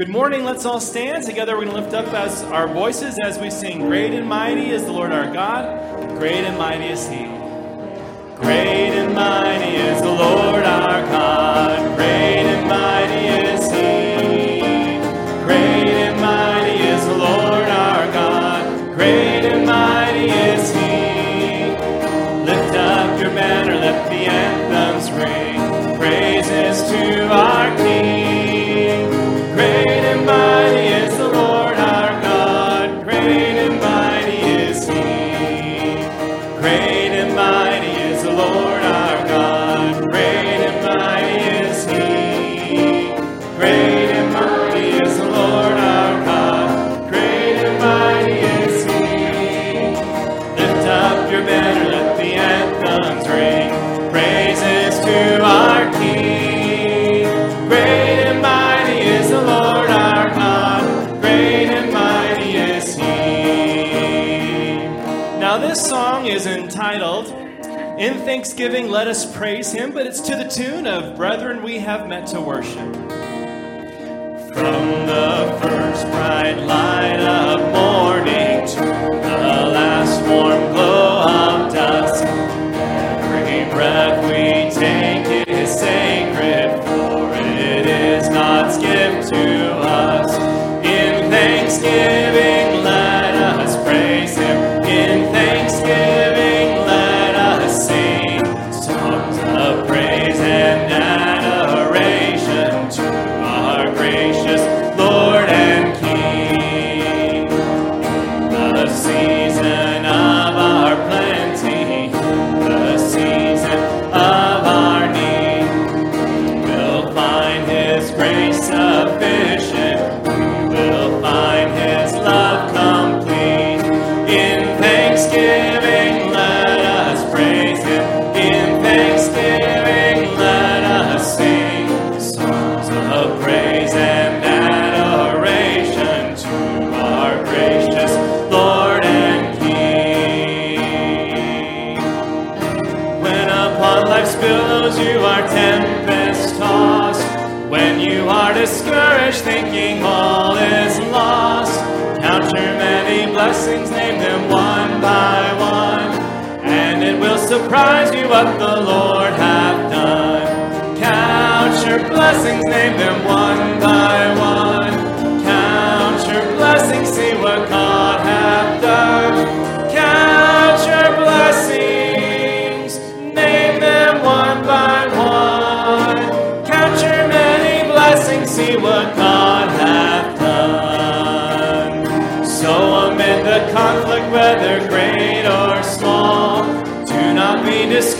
Good morning. Let's all stand. Together we're going to lift up as our voices as we sing Great and mighty is the Lord our God. Great and mighty is he. Great and mighty is the Lord our God. Great and mighty Thanksgiving Let Us Praise Him, but it's to the tune of Brethren We Have Met to Worship. From the first bright light of surprise you what the Lord hath done. Count your blessings,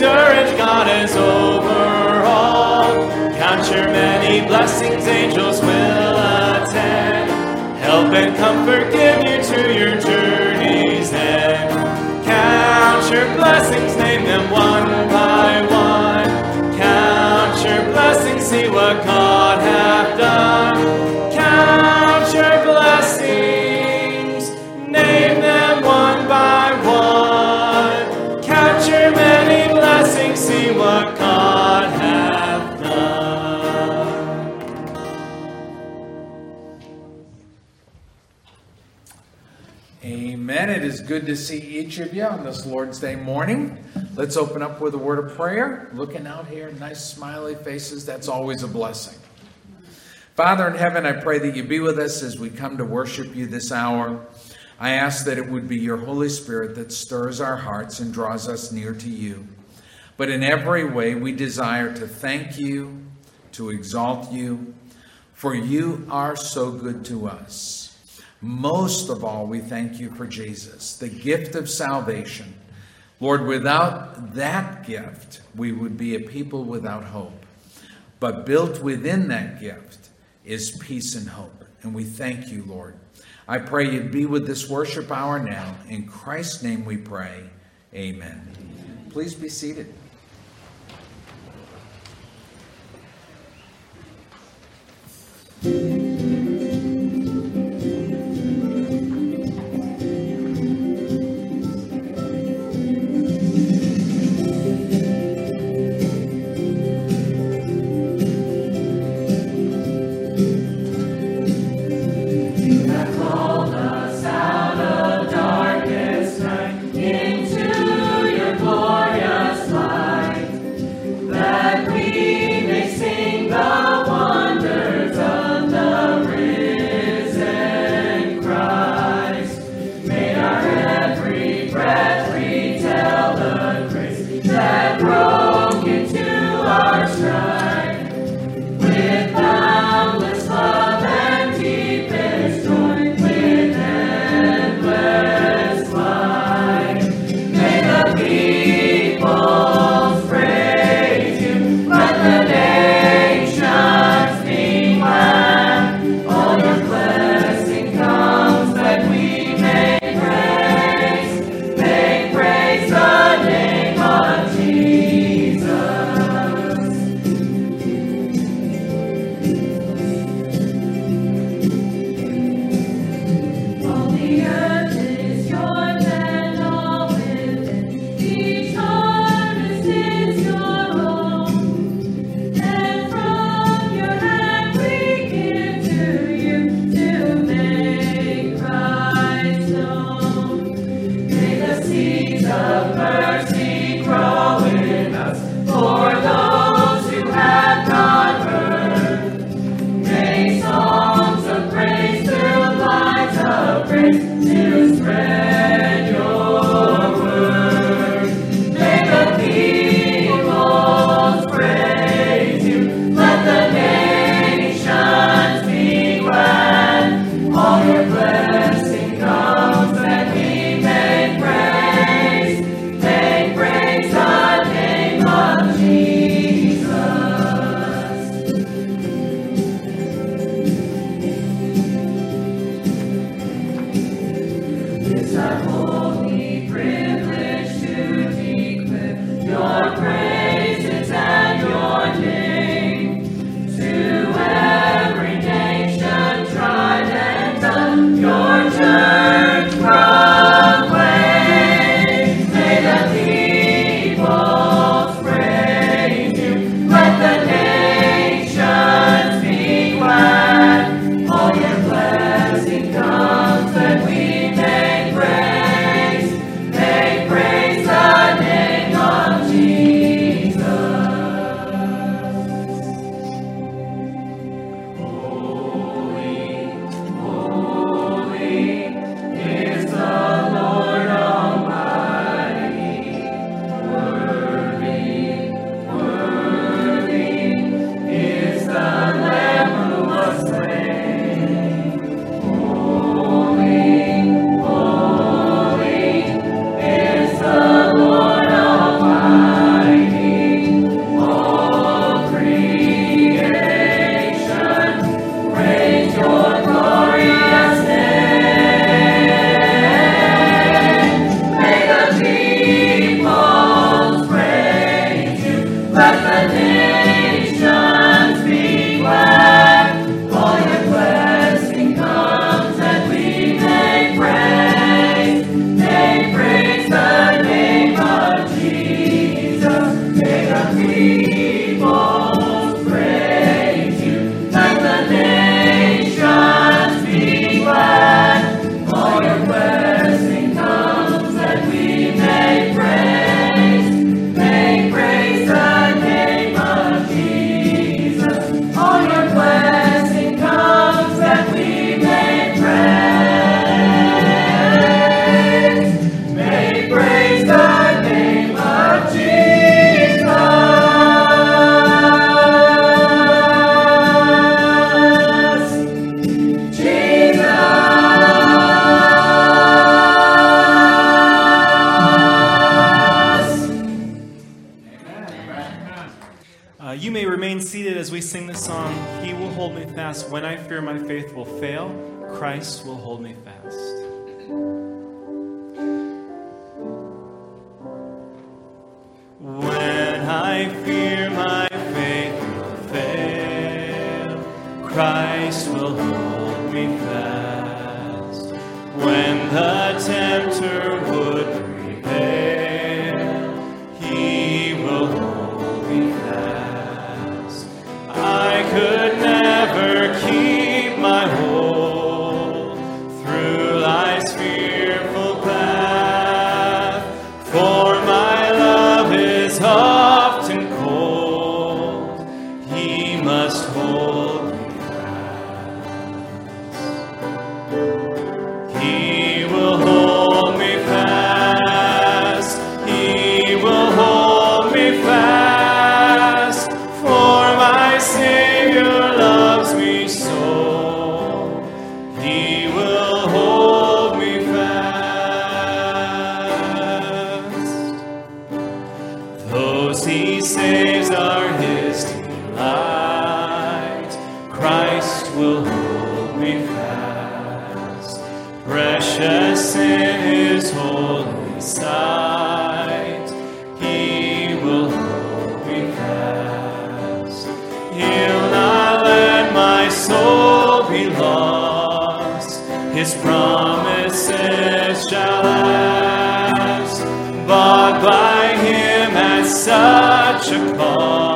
discouraged, God is over all. Count your many blessings, angels will attend. Help and comfort give you to your journey's end. Count your blessings, name them one by one. Count your blessings, see what God good to see each of you on this Lord's Day morning. Let's open up with a word of prayer. Looking out here, nice smiley faces. That's always a blessing. Father in heaven, I pray that you be with us as we come to worship you this hour. I ask that it would be your Holy Spirit that stirs our hearts and draws us near to you. But in every way, we desire to thank you, to exalt you, for you are so good to us. Most of all, we thank you for Jesus, the gift of salvation. Lord, without that gift, we would be a people without hope. But built within that gift is peace and hope. And we thank you, Lord. I pray you be with this worship hour now. In Christ's name we pray. Amen. Amen. Please be seated. sing the song, He will hold me fast. When I fear my faith will fail, Christ will hold me fast. He saves are his delight. Christ will hold me fast. Precious in his holy sight. He will hold me fast. He'll not let my soul be lost. His promises shall last. Bought by such a cost.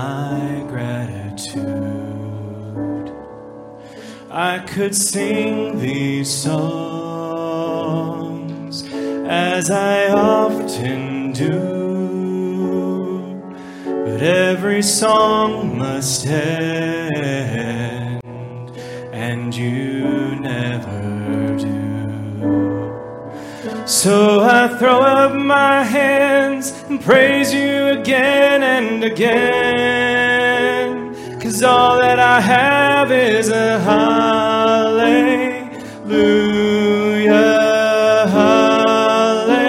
My gratitude? I could sing these songs as I often do. But every song must end, and you never do. So I throw up my hands praise you again and again. Cause all that I have is a hallelujah, hallelujah.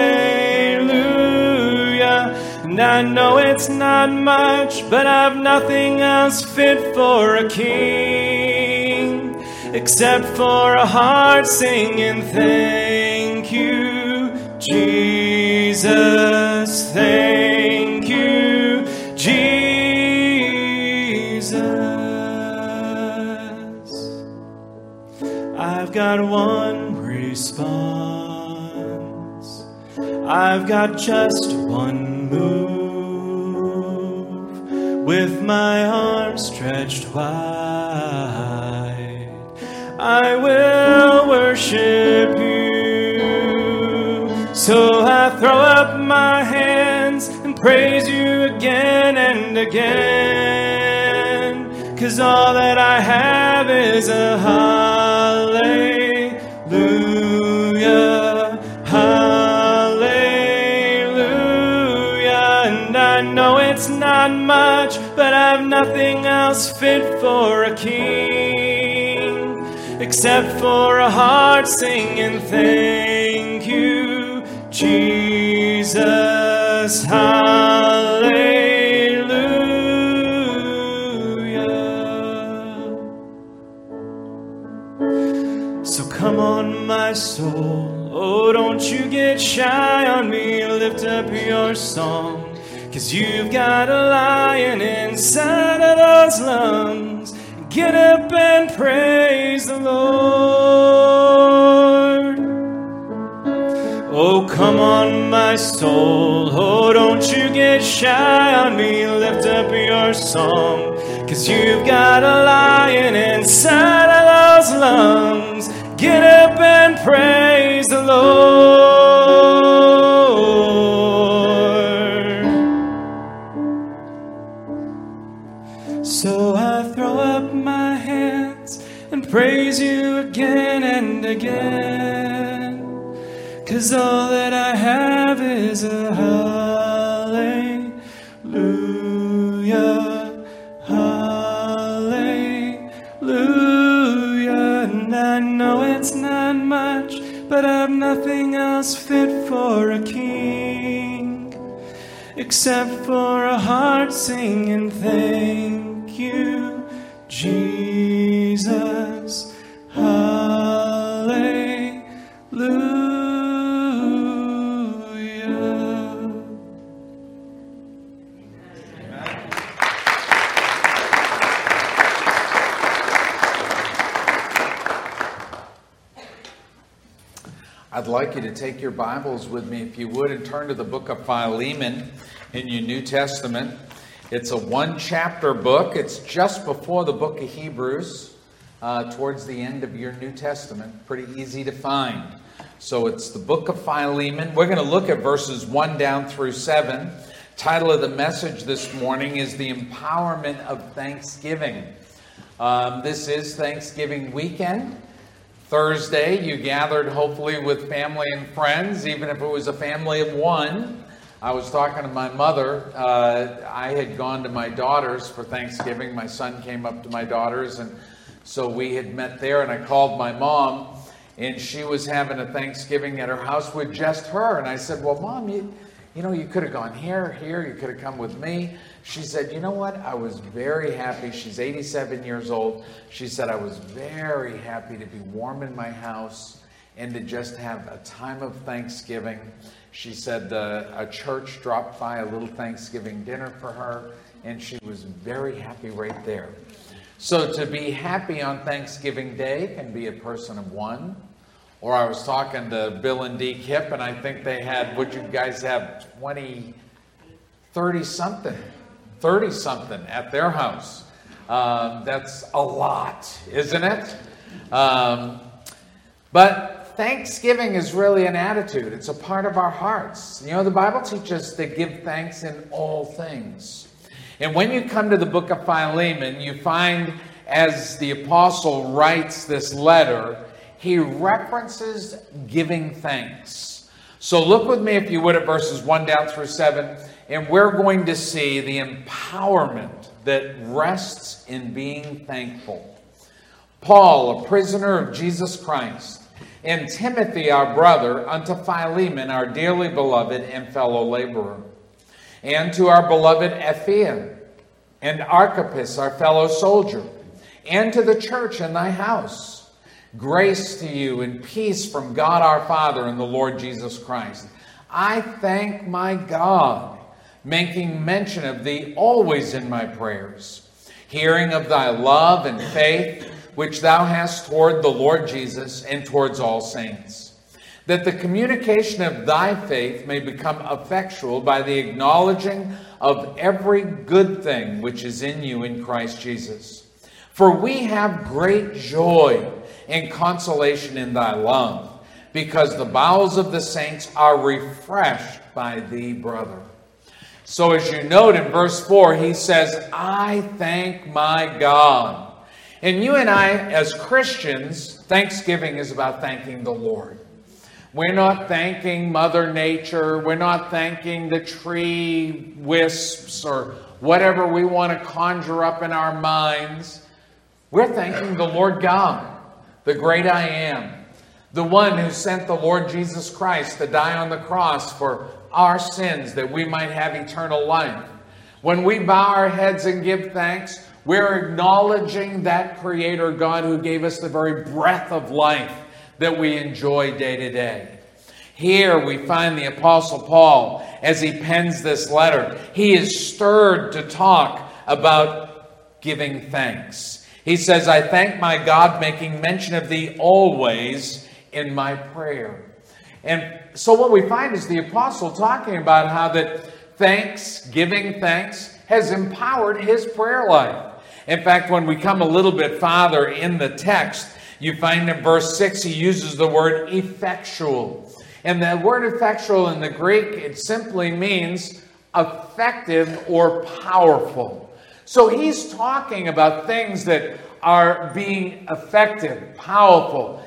And I know it's not much, but I've nothing else fit for a king except for a heart singing thank you, Jesus. Thank you, Jesus. I've got one response. I've got just one move. with my arms stretched wide. I will worship you. Praise you again and again. Cause all that I have is a hallelujah. Hallelujah. And I know it's not much, but I've nothing else fit for a king except for a heart singing thank you, Jesus. Hallelujah. So come on, my soul. Oh, don't you get shy on me. Lift up your song. Cause you've got a lion inside of those lungs. Get up and praise the Lord. Oh, come on, my soul. Oh, don't you get shy on me. Lift up your song. Cause you've got a lion inside of those lungs. Get up and praise the Lord. Singing thank you, Jesus. Hallelujah. I'd like you to take your Bibles with me, if you would, and turn to the book of Philemon in your New Testament. It's a one chapter book, it's just before the book of Hebrews, uh, towards the end of your New Testament. Pretty easy to find. So it's the book of Philemon. We're going to look at verses 1 down through 7. Title of the message this morning is The Empowerment of Thanksgiving. Um, this is Thanksgiving weekend. Thursday, you gathered hopefully with family and friends, even if it was a family of one. I was talking to my mother. Uh, I had gone to my daughter's for Thanksgiving. My son came up to my daughter's, and so we had met there. And I called my mom, and she was having a Thanksgiving at her house with just her. And I said, "Well, mom, you, you know, you could have gone here, here. You could have come with me." She said, You know what? I was very happy. She's 87 years old. She said, I was very happy to be warm in my house and to just have a time of Thanksgiving. She said uh, a church dropped by a little Thanksgiving dinner for her, and she was very happy right there. So to be happy on Thanksgiving Day can be a person of one. Or I was talking to Bill and Dee Kip, and I think they had, would you guys have 20, 30 something, 30 something at their house. Um, that's a lot, isn't it? Um, but Thanksgiving is really an attitude, it's a part of our hearts. You know, the Bible teaches to give thanks in all things. And when you come to the book of Philemon, you find as the apostle writes this letter, he references giving thanks. So look with me, if you would, at verses 1 down through 7, and we're going to see the empowerment that rests in being thankful. Paul, a prisoner of Jesus Christ, and Timothy, our brother, unto Philemon, our dearly beloved and fellow laborer, and to our beloved Apphia, and Archippus, our fellow soldier, and to the church in thy house. Grace to you and peace from God our Father and the Lord Jesus Christ. I thank my God, making mention of thee always in my prayers, hearing of thy love and faith which thou hast toward the Lord Jesus and towards all saints, that the communication of thy faith may become effectual by the acknowledging of every good thing which is in you in Christ Jesus. For we have great joy and consolation in thy love, because the bowels of the saints are refreshed by thee, brother. So, as you note in verse 4, he says, I thank my God. And you and I, as Christians, Thanksgiving is about thanking the Lord. We're not thanking Mother Nature. We're not thanking the tree wisps or whatever we want to conjure up in our minds. We're thanking the Lord God, the great I am, the one who sent the Lord Jesus Christ to die on the cross for our sins that we might have eternal life. When we bow our heads and give thanks, we're acknowledging that Creator God who gave us the very breath of life that we enjoy day to day. Here we find the Apostle Paul as he pens this letter. He is stirred to talk about giving thanks. He says, I thank my God, making mention of thee always in my prayer. And so what we find is the apostle talking about how that thanks, giving thanks, has empowered his prayer life. In fact, when we come a little bit farther in the text, you find in verse 6 he uses the word effectual. And the word effectual in the Greek, it simply means effective or powerful. So he's talking about things that are being effective, powerful,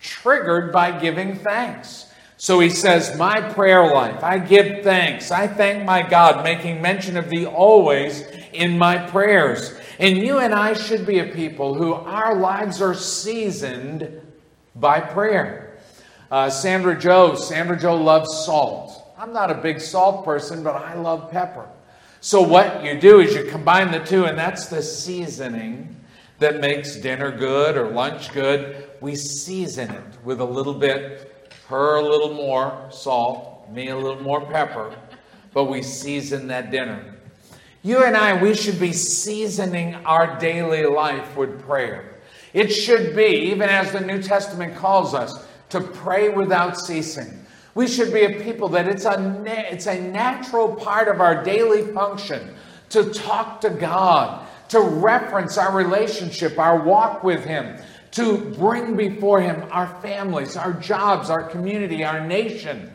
triggered by giving thanks. So he says, My prayer life, I give thanks. I thank my God, making mention of thee always in my prayers. And you and I should be a people who our lives are seasoned by prayer. Uh, Sandra Joe, Sandra Joe loves salt. I'm not a big salt person, but I love pepper. So what you do is you combine the two, and that's the seasoning that makes dinner good or lunch good. We season it with a little bit, her a little more salt, me a little more pepper, but we season that dinner. You and I, we should be seasoning our daily life with prayer. It should be, even as the New Testament calls us, to pray without ceasing. We should be a people that it's a, it's a natural part of our daily function to talk to God, to reference our relationship, our walk with Him, to bring before Him our families, our jobs, our community, our nation.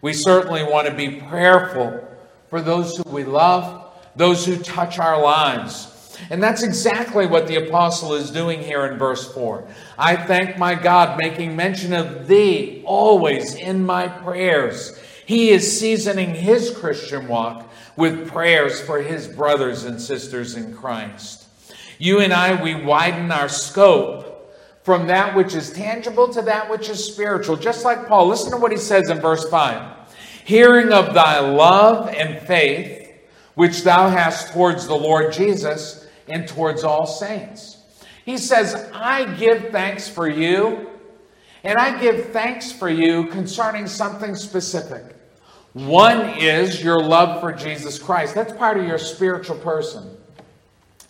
We certainly want to be prayerful for those who we love those who touch our lives. And that's exactly what the apostle is doing here in verse 4. I thank my God, making mention of thee always in my prayers. He is seasoning his Christian walk with prayers for his brothers and sisters in Christ. You and I, we widen our scope from that which is tangible to that which is spiritual. Just like Paul, listen to what he says in verse 5 Hearing of thy love and faith, which thou hast towards the Lord Jesus and towards all saints. He says, I give thanks for you, and I give thanks for you concerning something specific. One is your love for Jesus Christ. That's part of your spiritual person.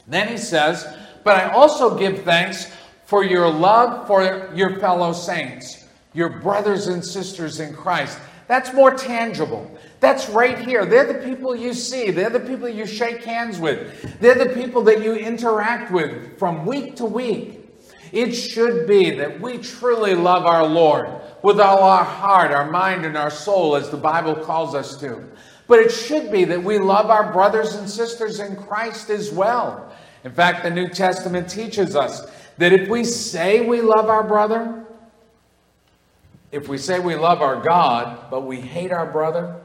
Then he says, But I also give thanks for your love for your fellow saints, your brothers and sisters in Christ. That's more tangible. That's right here. They're the people you see. They're the people you shake hands with. They're the people that you interact with from week to week. It should be that we truly love our Lord with all our heart, our mind, and our soul, as the Bible calls us to. But it should be that we love our brothers and sisters in Christ as well. In fact, the New Testament teaches us that if we say we love our brother, if we say we love our God, but we hate our brother,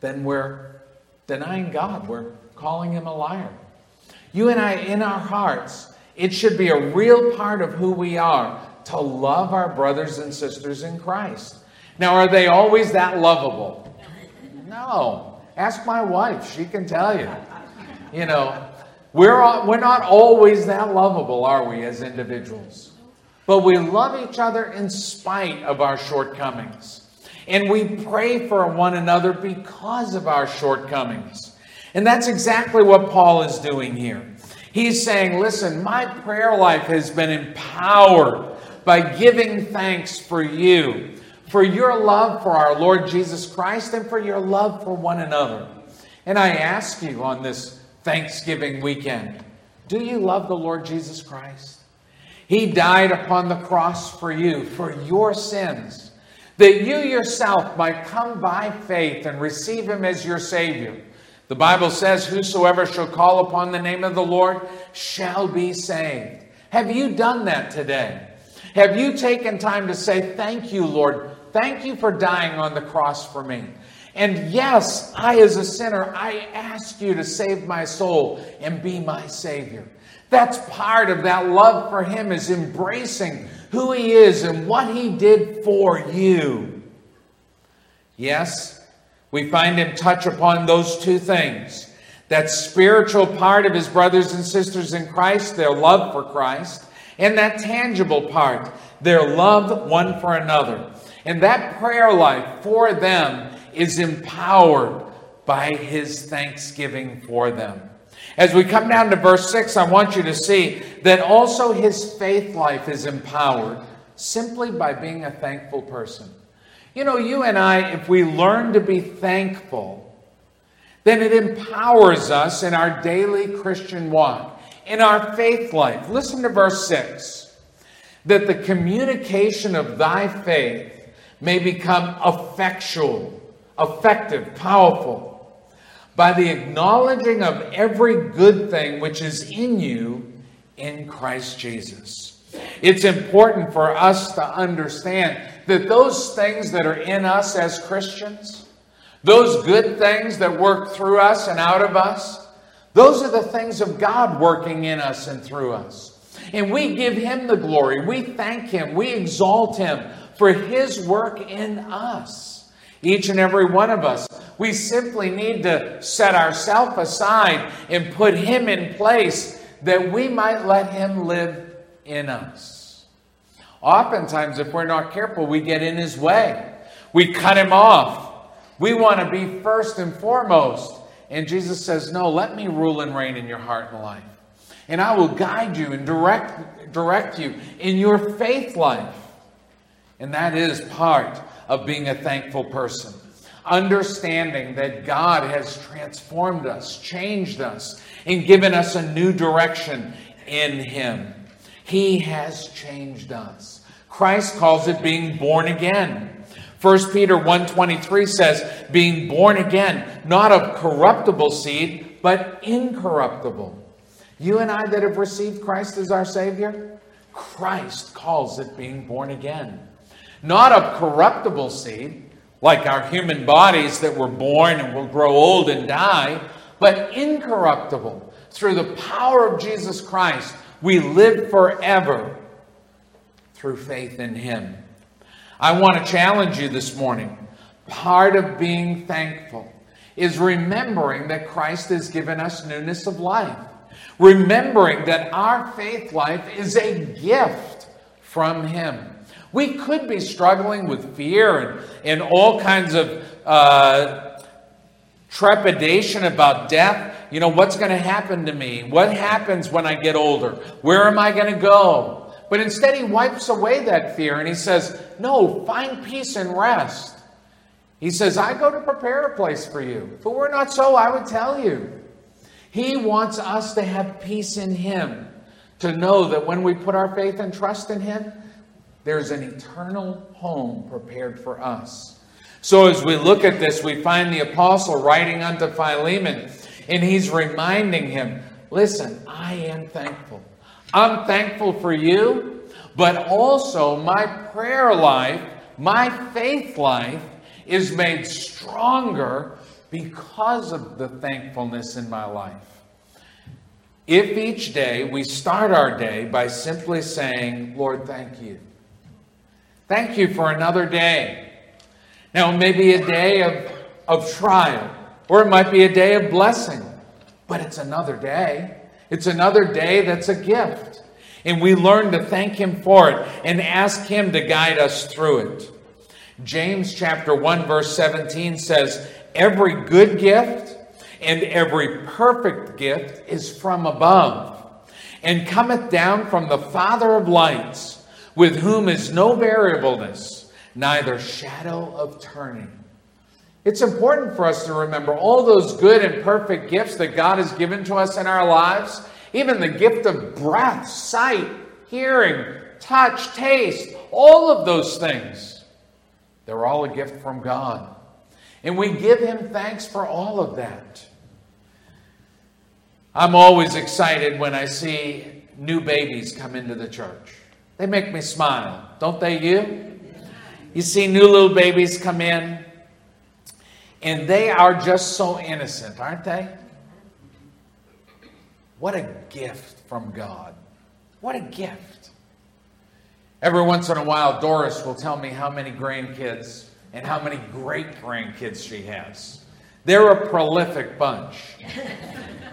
then we're denying God. We're calling him a liar. You and I, in our hearts, it should be a real part of who we are to love our brothers and sisters in Christ. Now, are they always that lovable? No. Ask my wife, she can tell you. You know, we're, we're not always that lovable, are we, as individuals? But we love each other in spite of our shortcomings. And we pray for one another because of our shortcomings. And that's exactly what Paul is doing here. He's saying, listen, my prayer life has been empowered by giving thanks for you, for your love for our Lord Jesus Christ, and for your love for one another. And I ask you on this Thanksgiving weekend do you love the Lord Jesus Christ? He died upon the cross for you, for your sins, that you yourself might come by faith and receive Him as your Savior. The Bible says, Whosoever shall call upon the name of the Lord shall be saved. Have you done that today? Have you taken time to say, Thank you, Lord? Thank you for dying on the cross for me. And yes, I, as a sinner, I ask you to save my soul and be my Savior. That's part of that love for Him, is embracing who He is and what He did for you. Yes, we find Him touch upon those two things that spiritual part of His brothers and sisters in Christ, their love for Christ, and that tangible part, their love one for another. And that prayer life for them is empowered by his thanksgiving for them. As we come down to verse 6, I want you to see that also his faith life is empowered simply by being a thankful person. You know, you and I, if we learn to be thankful, then it empowers us in our daily Christian walk, in our faith life. Listen to verse 6 that the communication of thy faith may become effectual effective, powerful, by the acknowledging of every good thing which is in you in Christ Jesus. It's important for us to understand that those things that are in us as Christians, those good things that work through us and out of us, those are the things of God working in us and through us. And we give Him the glory. We thank Him. We exalt Him for His work in us. Each and every one of us. We simply need to set ourselves aside and put Him in place that we might let Him live in us. Oftentimes, if we're not careful, we get in His way. We cut Him off. We want to be first and foremost. And Jesus says, No, let me rule and reign in your heart and life. And I will guide you and direct, direct you in your faith life. And that is part of being a thankful person. Understanding that God has transformed us, changed us, and given us a new direction in Him. He has changed us. Christ calls it being born again. 1 Peter 1:23 says, being born again, not of corruptible seed, but incorruptible. You and I that have received Christ as our Savior, Christ calls it being born again not of corruptible seed, like our human bodies that were born and will grow old and die, but incorruptible. Through the power of Jesus Christ, we live forever through faith in Him. I want to challenge you this morning. Part of being thankful is remembering that Christ has given us newness of life, remembering that our faith life is a gift from Him. We could be struggling with fear and, and all kinds of uh, trepidation about death. You know, what's going to happen to me? What happens when I get older? Where am I going to go? But instead, he wipes away that fear and he says, No, find peace and rest. He says, I go to prepare a place for you. If it were not so, I would tell you. He wants us to have peace in Him, to know that when we put our faith and trust in Him, there's an eternal home prepared for us. So, as we look at this, we find the apostle writing unto Philemon, and he's reminding him listen, I am thankful. I'm thankful for you, but also my prayer life, my faith life is made stronger because of the thankfulness in my life. If each day we start our day by simply saying, Lord, thank you. Thank you for another day. Now, it may be a day of, of trial, or it might be a day of blessing, but it's another day. It's another day that's a gift. And we learn to thank Him for it and ask Him to guide us through it. James chapter 1, verse 17 says, Every good gift and every perfect gift is from above, and cometh down from the Father of lights with whom is no variableness, neither shadow of turning. It's important for us to remember all those good and perfect gifts that God has given to us in our lives, even the gift of breath, sight, hearing, touch, taste, all of those things. They're all a gift from God. And we give Him thanks for all of that. I'm always excited when I see new babies come into the church. They make me smile, don't they, you? You see new little babies come in, and they are just so innocent, aren't they? What a gift from God. What a gift. Every once in a while, Doris will tell me how many grandkids and how many great grandkids she has. They're a prolific bunch.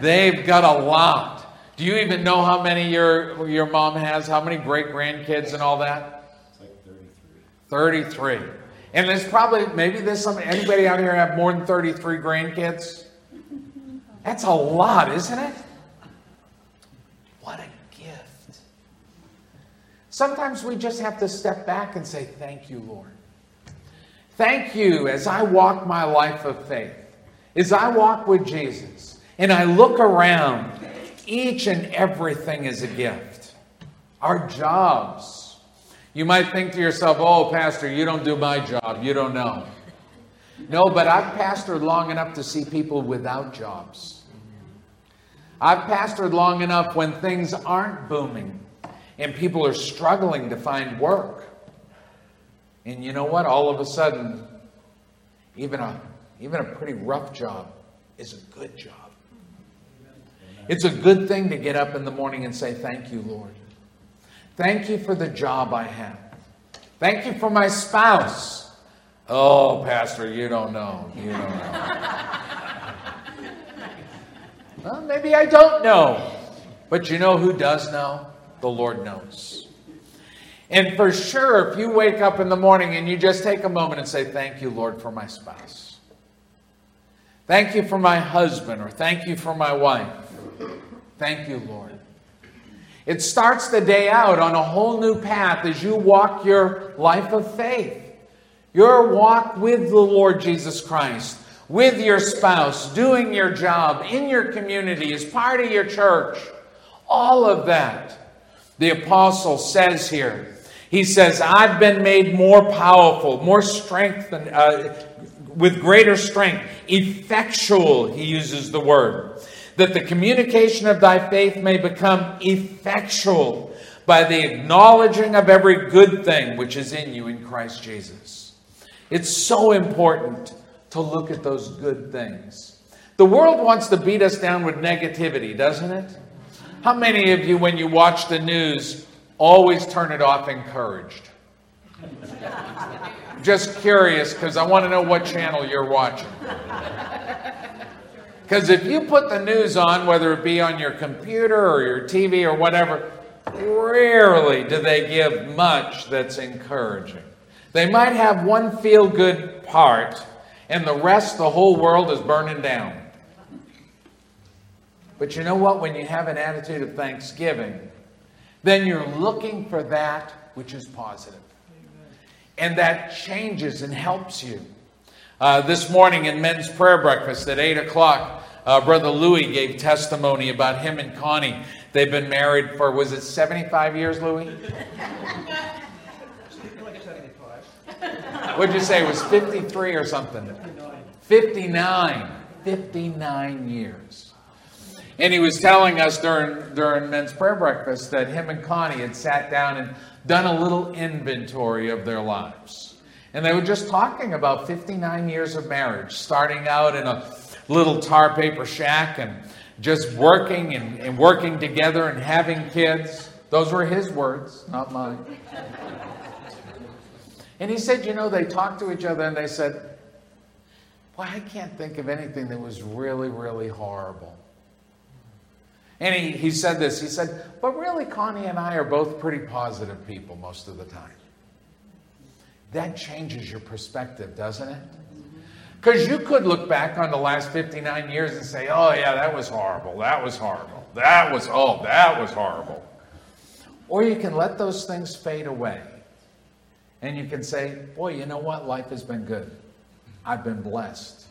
They've got a lot. Do you even know how many your, your mom has? How many great grandkids and all that? It's like 33. 33. And there's probably, maybe there's some, anybody out here have more than 33 grandkids? That's a lot, isn't it? What a gift. Sometimes we just have to step back and say, Thank you, Lord. Thank you as I walk my life of faith, as I walk with Jesus, and I look around, each and everything is a gift. Our jobs. You might think to yourself, oh, Pastor, you don't do my job. You don't know. No, but I've pastored long enough to see people without jobs. I've pastored long enough when things aren't booming and people are struggling to find work. And you know what? All of a sudden, even a, even a pretty rough job is a good job. It's a good thing to get up in the morning and say, Thank you, Lord. Thank you for the job I have. Thank you for my spouse. Oh, Pastor, you don't know. You don't know. well, maybe I don't know. But you know who does know? The Lord knows. And for sure, if you wake up in the morning and you just take a moment and say, Thank you, Lord, for my spouse. Thank you for my husband, or thank you for my wife. Thank you, Lord. It starts the day out on a whole new path as you walk your life of faith. Your walk with the Lord Jesus Christ, with your spouse, doing your job, in your community, as part of your church. All of that. The apostle says here, he says, I've been made more powerful, more strength, uh, with greater strength, effectual, he uses the word, that the communication of thy faith may become effectual by the acknowledging of every good thing which is in you in Christ Jesus. It's so important to look at those good things. The world wants to beat us down with negativity, doesn't it? How many of you, when you watch the news, always turn it off encouraged. Just curious because I want to know what channel you're watching. Because if you put the news on, whether it be on your computer or your TV or whatever, rarely do they give much that's encouraging. They might have one feel good part, and the rest, the whole world is burning down. But you know what? When you have an attitude of thanksgiving, then you're looking for that which is positive. And that changes and helps you. Uh, this morning in men's prayer breakfast at 8 o'clock, uh, Brother Louis gave testimony about him and Connie. They've been married for, was it 75 years, Louis? What'd you say? It was 53 or something? 59. 59 years. And he was telling us during, during men's prayer breakfast that him and Connie had sat down and done a little inventory of their lives. And they were just talking about 59 years of marriage, starting out in a little tar paper shack and just working and, and working together and having kids. Those were his words, not mine. And he said, you know, they talked to each other and they said, Well, I can't think of anything that was really, really horrible. And he, he said this he said, But really, Connie and I are both pretty positive people most of the time. That changes your perspective, doesn't it? Because you could look back on the last 59 years and say, Oh, yeah, that was horrible. That was horrible. That was, oh, that was horrible. Or you can let those things fade away. And you can say, Boy, you know what? Life has been good. I've been blessed.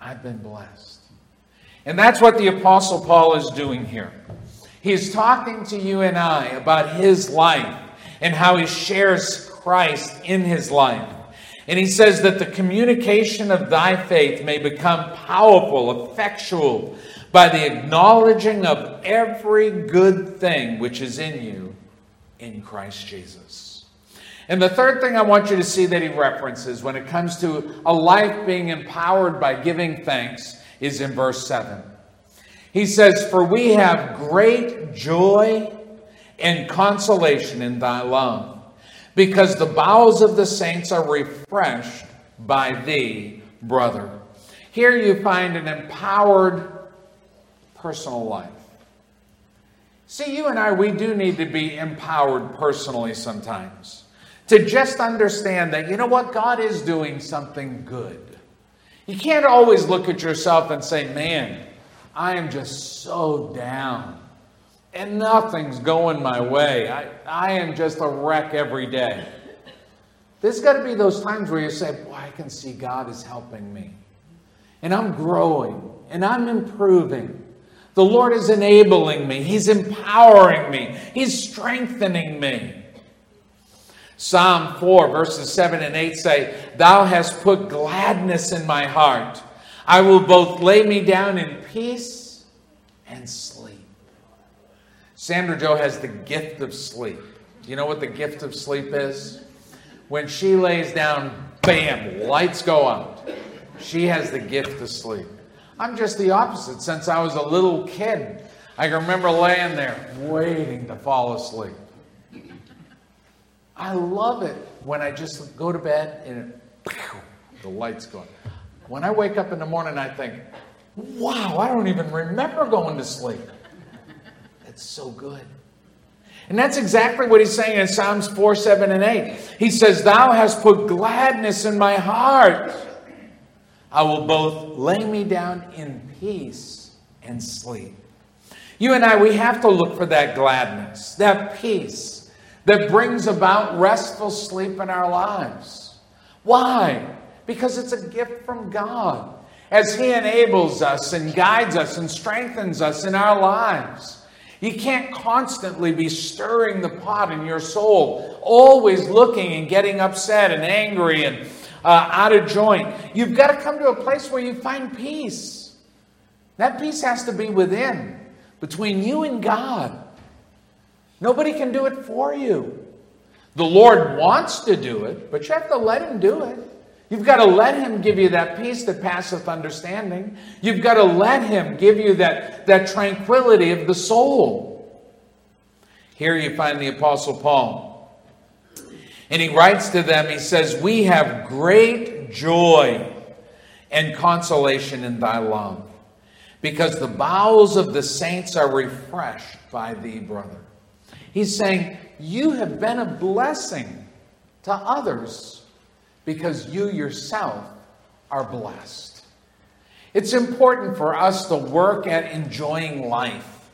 I've been blessed. And that's what the Apostle Paul is doing here. He's talking to you and I about his life and how he shares Christ in his life. And he says that the communication of thy faith may become powerful, effectual, by the acknowledging of every good thing which is in you in Christ Jesus. And the third thing I want you to see that he references when it comes to a life being empowered by giving thanks is in verse 7. He says, For we have great joy and consolation in thy love because the bowels of the saints are refreshed by thee, brother. Here you find an empowered personal life. See, you and I, we do need to be empowered personally sometimes. To just understand that, you know what, God is doing something good. You can't always look at yourself and say, man, I am just so down and nothing's going my way. I, I am just a wreck every day. There's got to be those times where you say, Boy, I can see God is helping me. And I'm growing and I'm improving. The Lord is enabling me, He's empowering me, He's strengthening me. Psalm 4, verses 7 and 8 say, Thou hast put gladness in my heart. I will both lay me down in peace and sleep. Sandra Joe has the gift of sleep. You know what the gift of sleep is? When she lays down, bam, lights go out. She has the gift of sleep. I'm just the opposite. Since I was a little kid, I can remember laying there waiting to fall asleep. I love it when I just go to bed and the lights go on. When I wake up in the morning, I think, wow, I don't even remember going to sleep. It's so good. And that's exactly what he's saying in Psalms 4, 7, and 8. He says, Thou hast put gladness in my heart. I will both lay me down in peace and sleep. You and I, we have to look for that gladness, that peace that brings about restful sleep in our lives. Why? Because it's a gift from God as He enables us and guides us and strengthens us in our lives. You can't constantly be stirring the pot in your soul, always looking and getting upset and angry and uh, out of joint. You've got to come to a place where you find peace. That peace has to be within, between you and God. Nobody can do it for you. The Lord wants to do it, but you have to let Him do it. You've got to let Him give you that peace that passeth understanding. You've got to let Him give you that, that tranquility of the soul. Here you find the Apostle Paul. And he writes to them, he says, We have great joy and consolation in thy love, because the bowels of the saints are refreshed by thee, brother. He's saying, You have been a blessing to others because you yourself are blessed. It's important for us to work at enjoying life.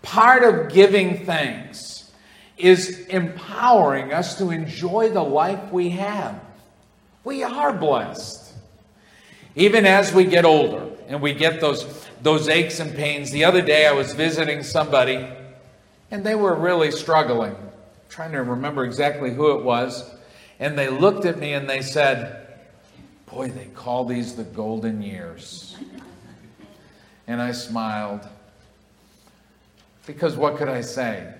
Part of giving thanks is empowering us to enjoy the life we have. We are blessed. Even as we get older and we get those, those aches and pains. The other day I was visiting somebody and they were really struggling. Trying to remember exactly who it was. And they looked at me and they said, Boy, they call these the golden years. And I smiled. Because what could I say?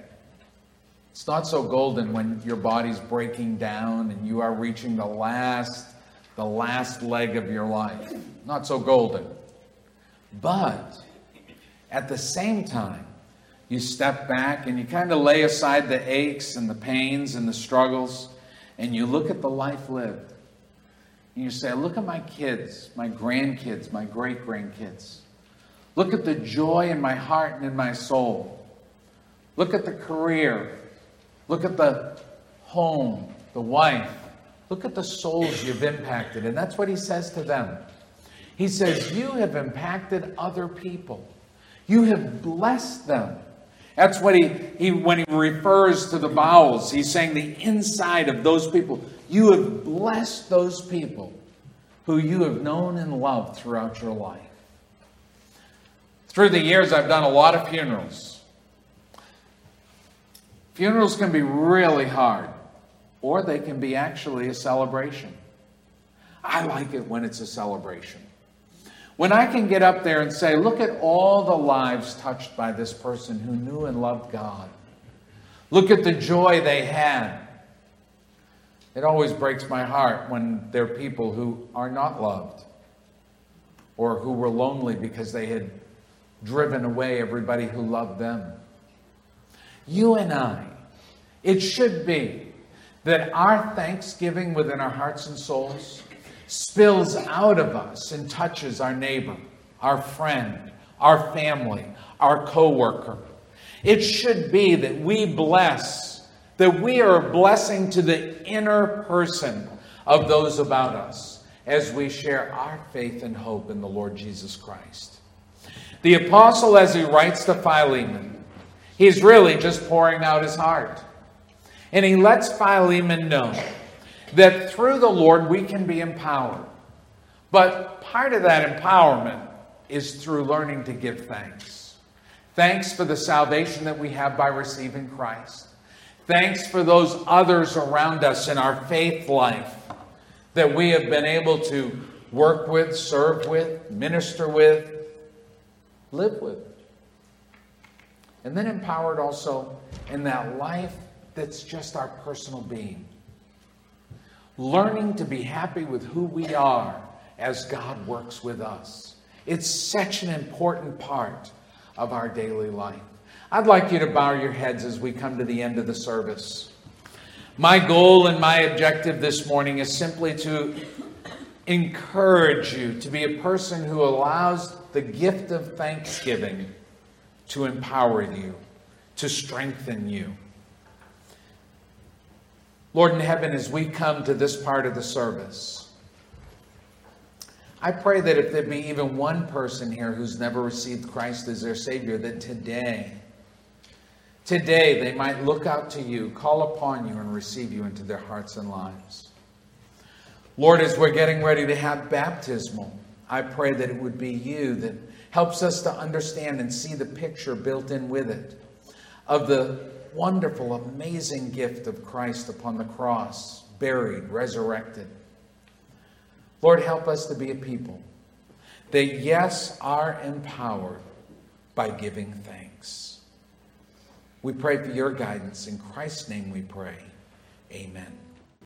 It's not so golden when your body's breaking down and you are reaching the last the last leg of your life. Not so golden. But at the same time, you step back and you kind of lay aside the aches and the pains and the struggles and you look at the life lived, and you say, Look at my kids, my grandkids, my great grandkids. Look at the joy in my heart and in my soul. Look at the career. Look at the home, the wife. Look at the souls you've impacted. And that's what he says to them. He says, You have impacted other people, you have blessed them. That's what he, he when he refers to the bowels, he's saying the inside of those people. You have blessed those people who you have known and loved throughout your life. Through the years, I've done a lot of funerals. Funerals can be really hard, or they can be actually a celebration. I like it when it's a celebration. When I can get up there and say, look at all the lives touched by this person who knew and loved God. Look at the joy they had. It always breaks my heart when there are people who are not loved or who were lonely because they had driven away everybody who loved them. You and I, it should be that our thanksgiving within our hearts and souls spills out of us and touches our neighbor, our friend, our family, our coworker. It should be that we bless, that we are a blessing to the inner person of those about us as we share our faith and hope in the Lord Jesus Christ. The apostle, as he writes to Philemon, he's really just pouring out his heart. And he lets Philemon know that through the Lord we can be empowered. But part of that empowerment is through learning to give thanks. Thanks for the salvation that we have by receiving Christ. Thanks for those others around us in our faith life that we have been able to work with, serve with, minister with, live with. And then empowered also in that life that's just our personal being learning to be happy with who we are as God works with us. It's such an important part of our daily life. I'd like you to bow your heads as we come to the end of the service. My goal and my objective this morning is simply to encourage you to be a person who allows the gift of thanksgiving to empower you, to strengthen you. Lord in heaven, as we come to this part of the service, I pray that if there be even one person here who's never received Christ as their Savior, that today, today they might look out to you, call upon you, and receive you into their hearts and lives. Lord, as we're getting ready to have baptismal, I pray that it would be you that helps us to understand and see the picture built in with it of the wonderful, amazing gift of Christ upon the cross, buried, resurrected. Lord, help us to be a people that, yes, are empowered by giving thanks. We pray for your guidance. In Christ's name we pray. Amen.